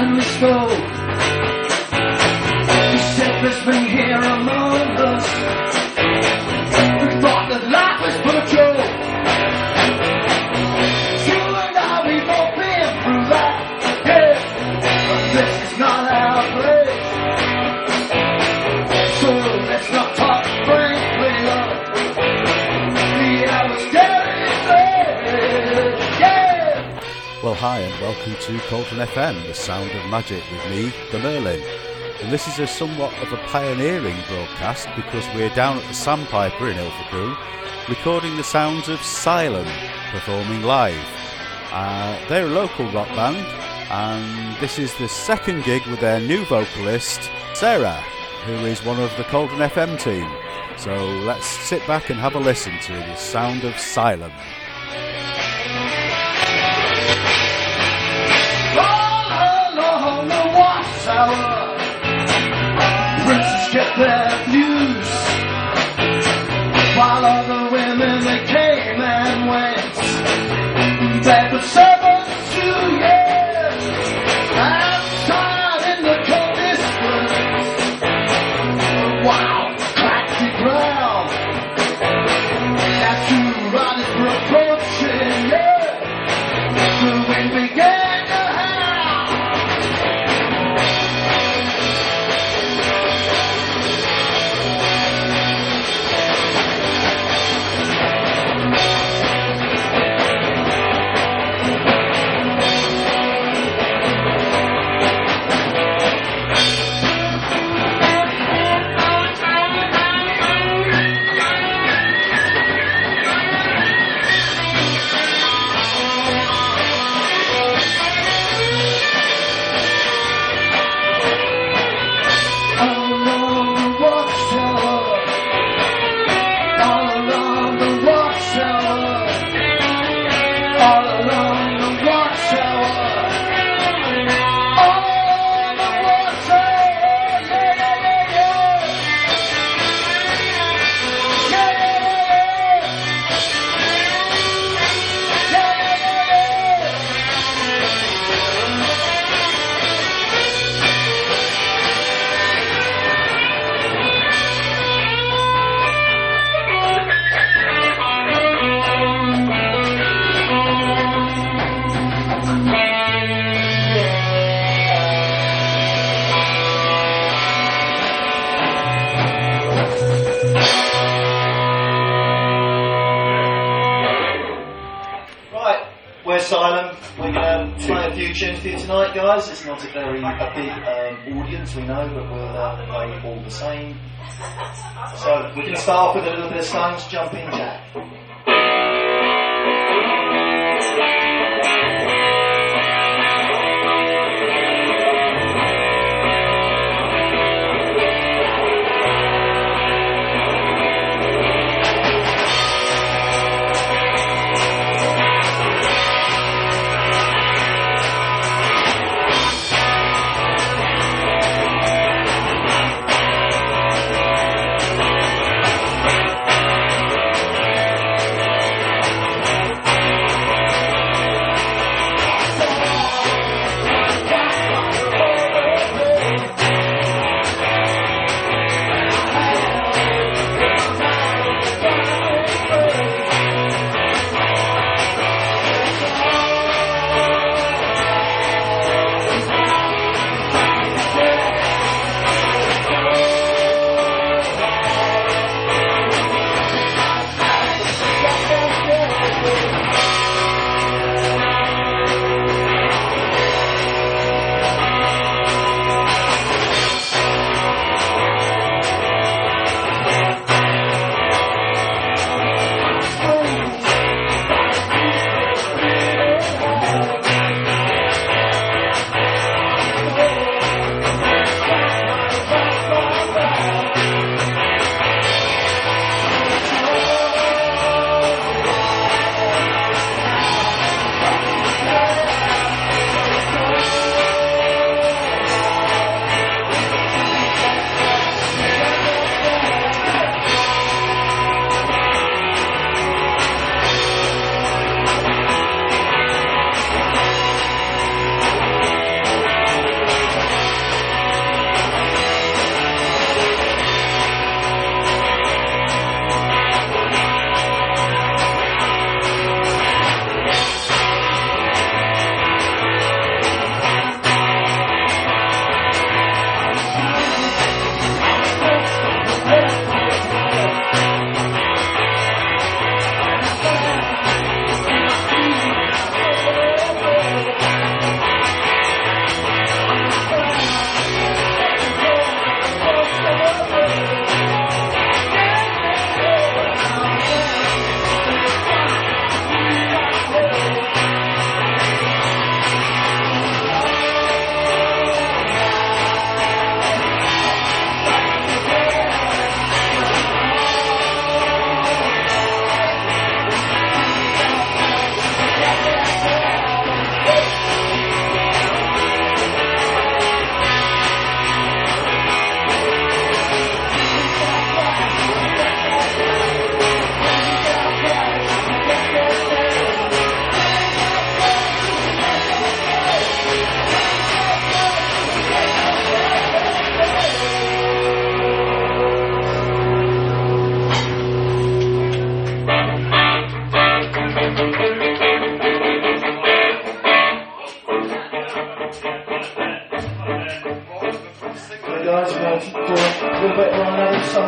finally hi, and welcome to Cauldron FM, the sound of magic with me, the Merlin. And this is a somewhat of a pioneering broadcast because we're down at the Sandpiper in Ilfracombe recording the sounds of Silem performing live. Uh, they're a local rock band, and this is the second gig with their new vocalist, Sarah, who is one of the Cauldron FM team. So let's sit back and have a listen to the sound of Silem. Watchtower, princes kept their a big um, audience, we know, but we'll uh, play all the same. So we can start off with a little bit of Stones, Jumping Jack.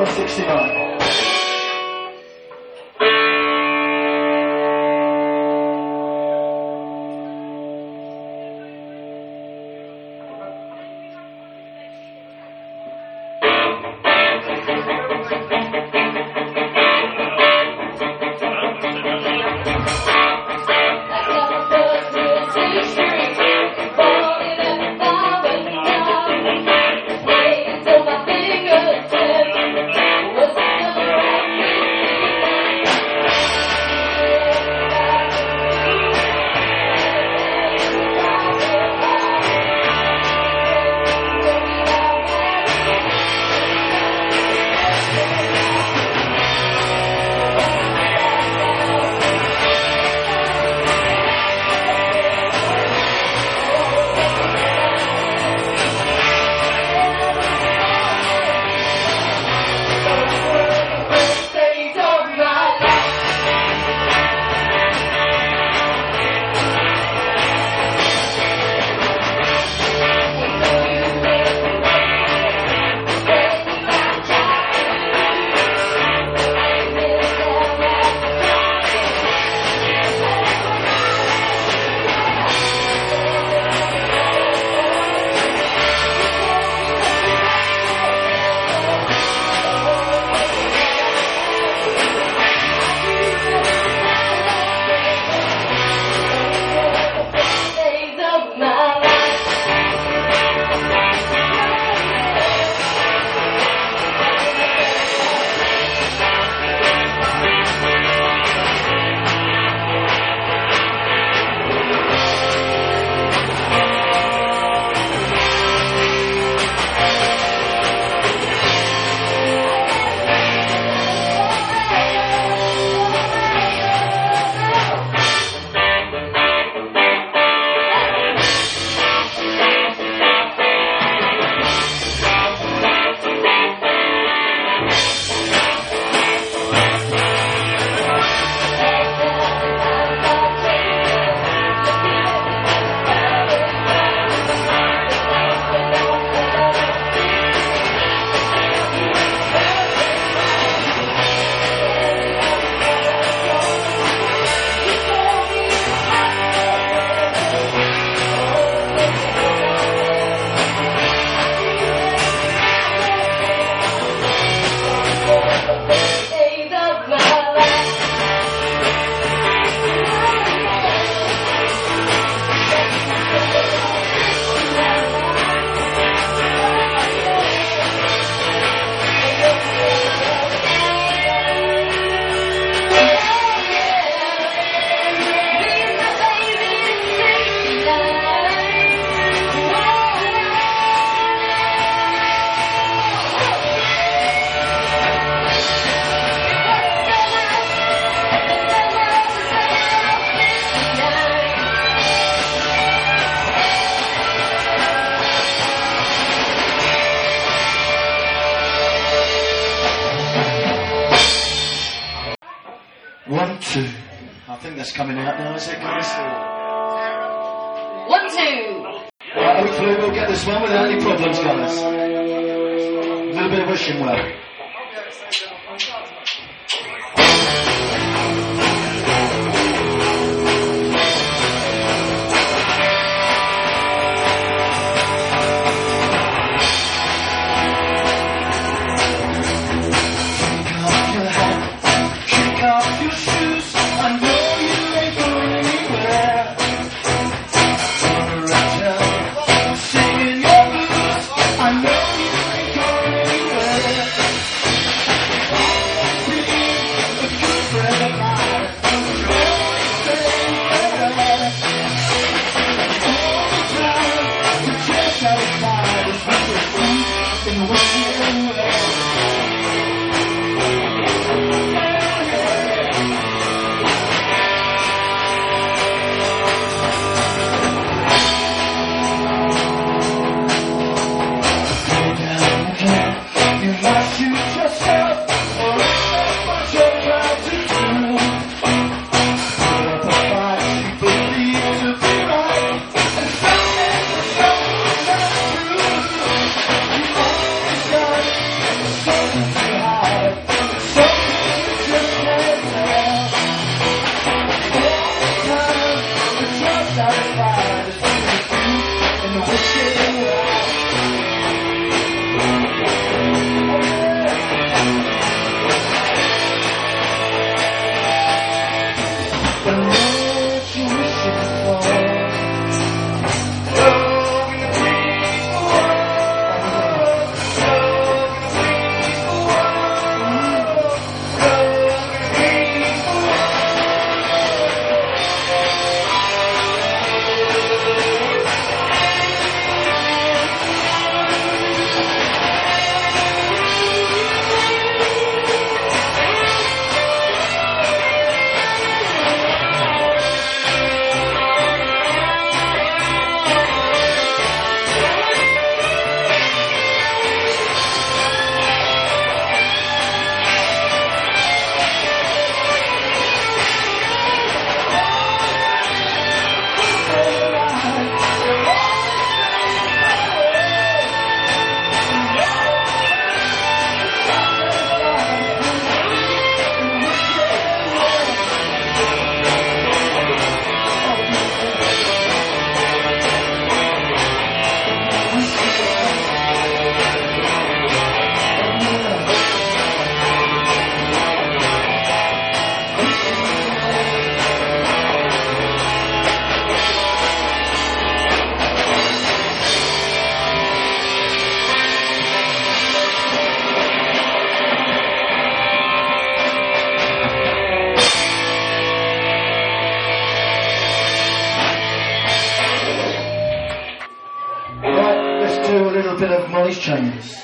Another Summer 69. That's coming out now, is it, guys? One, two. Right, hopefully we'll get this one without any problems, guys. A little bit of wishing well. Bit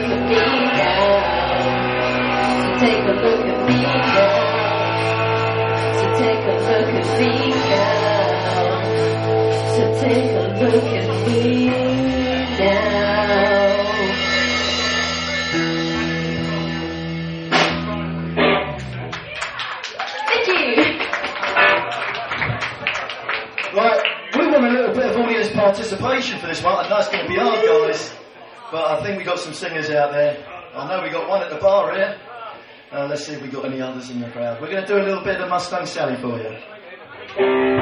look at me now. So take a look at me now. So take a look at me now. So take a look at me now. Thank you. Right, we want a little bit of audience participation for this one, and that's going to be our but I think we got some singers out there. I know we got one at the bar here. Uh, let's see if we got any others in the crowd. We're going to do a little bit of Mustang Sally for you.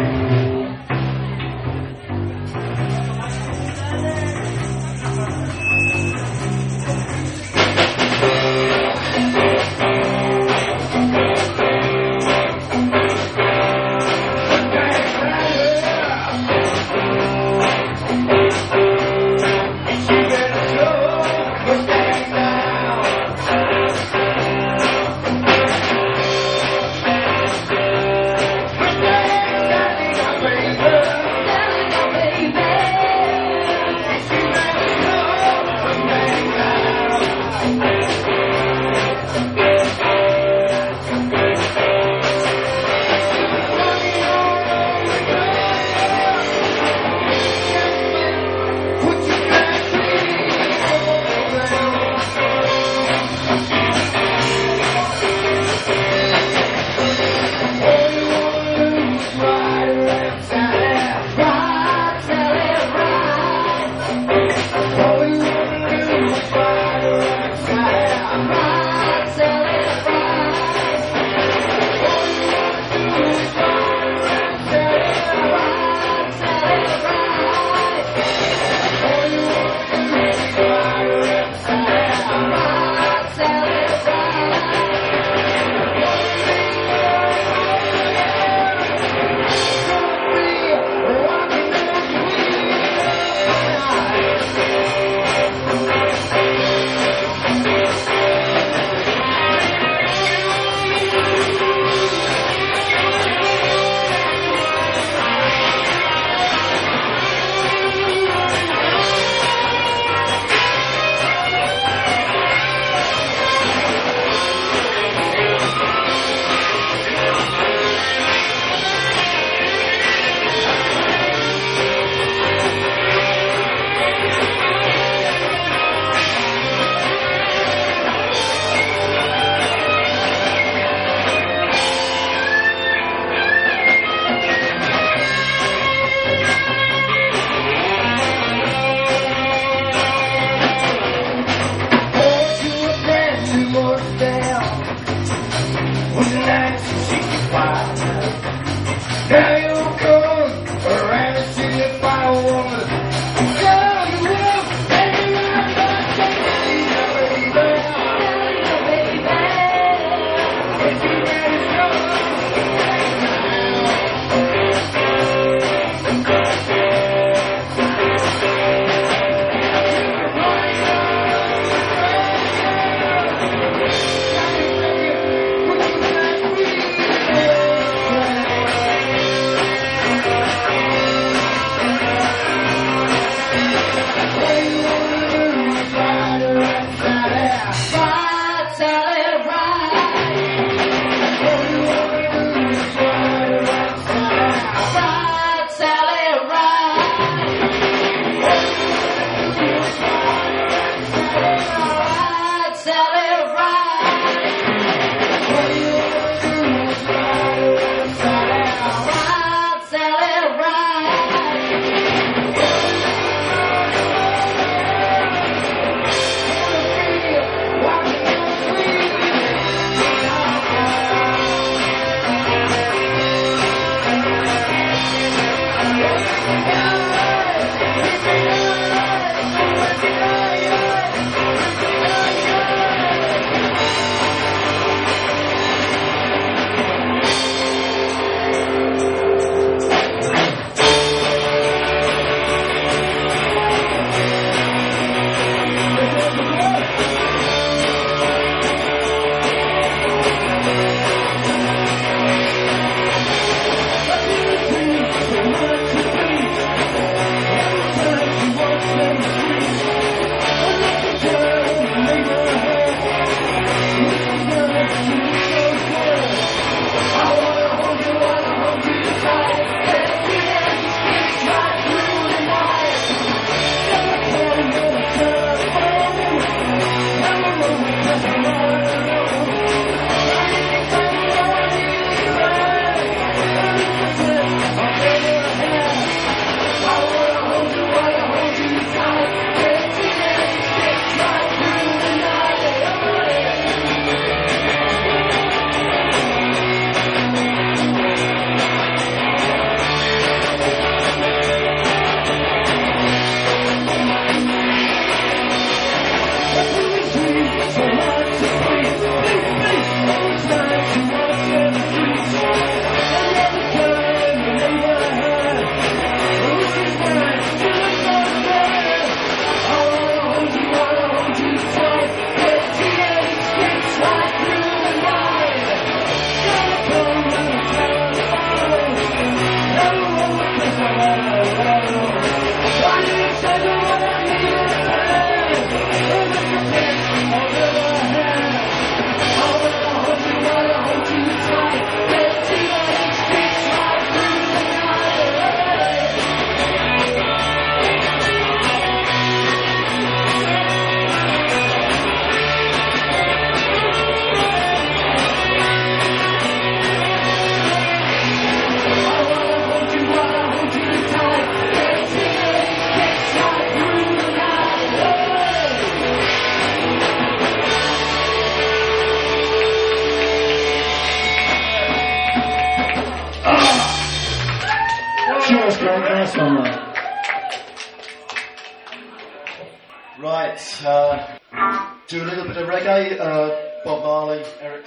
Thank you.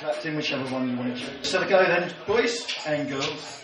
Eric whichever one you want to choose. So go then, boys and girls.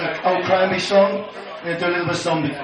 An old oh, Cranberry song. We're going to do a little bit of zombie.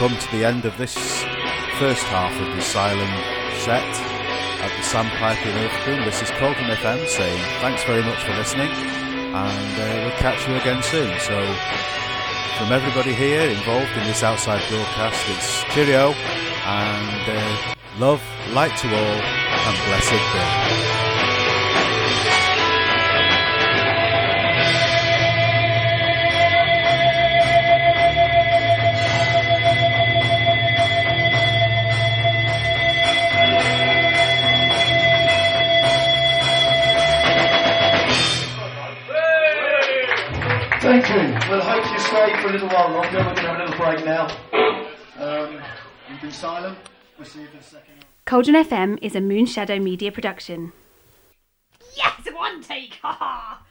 Come to the end of this first half of the Asylum set at the Sandpiper in Ilfracombe, this is Cauldron FM saying thanks very much for listening and uh, we'll catch you again soon. So from everybody here involved in this outside broadcast, it's cheerio and uh, love, light to all and blessed be. Stay for a little while longer. We're going to have a little break now. Um, you've been silent. We'll see you in a second. Cauldron FM is a Moonshadow Media production. Yes, one take. Ha ha.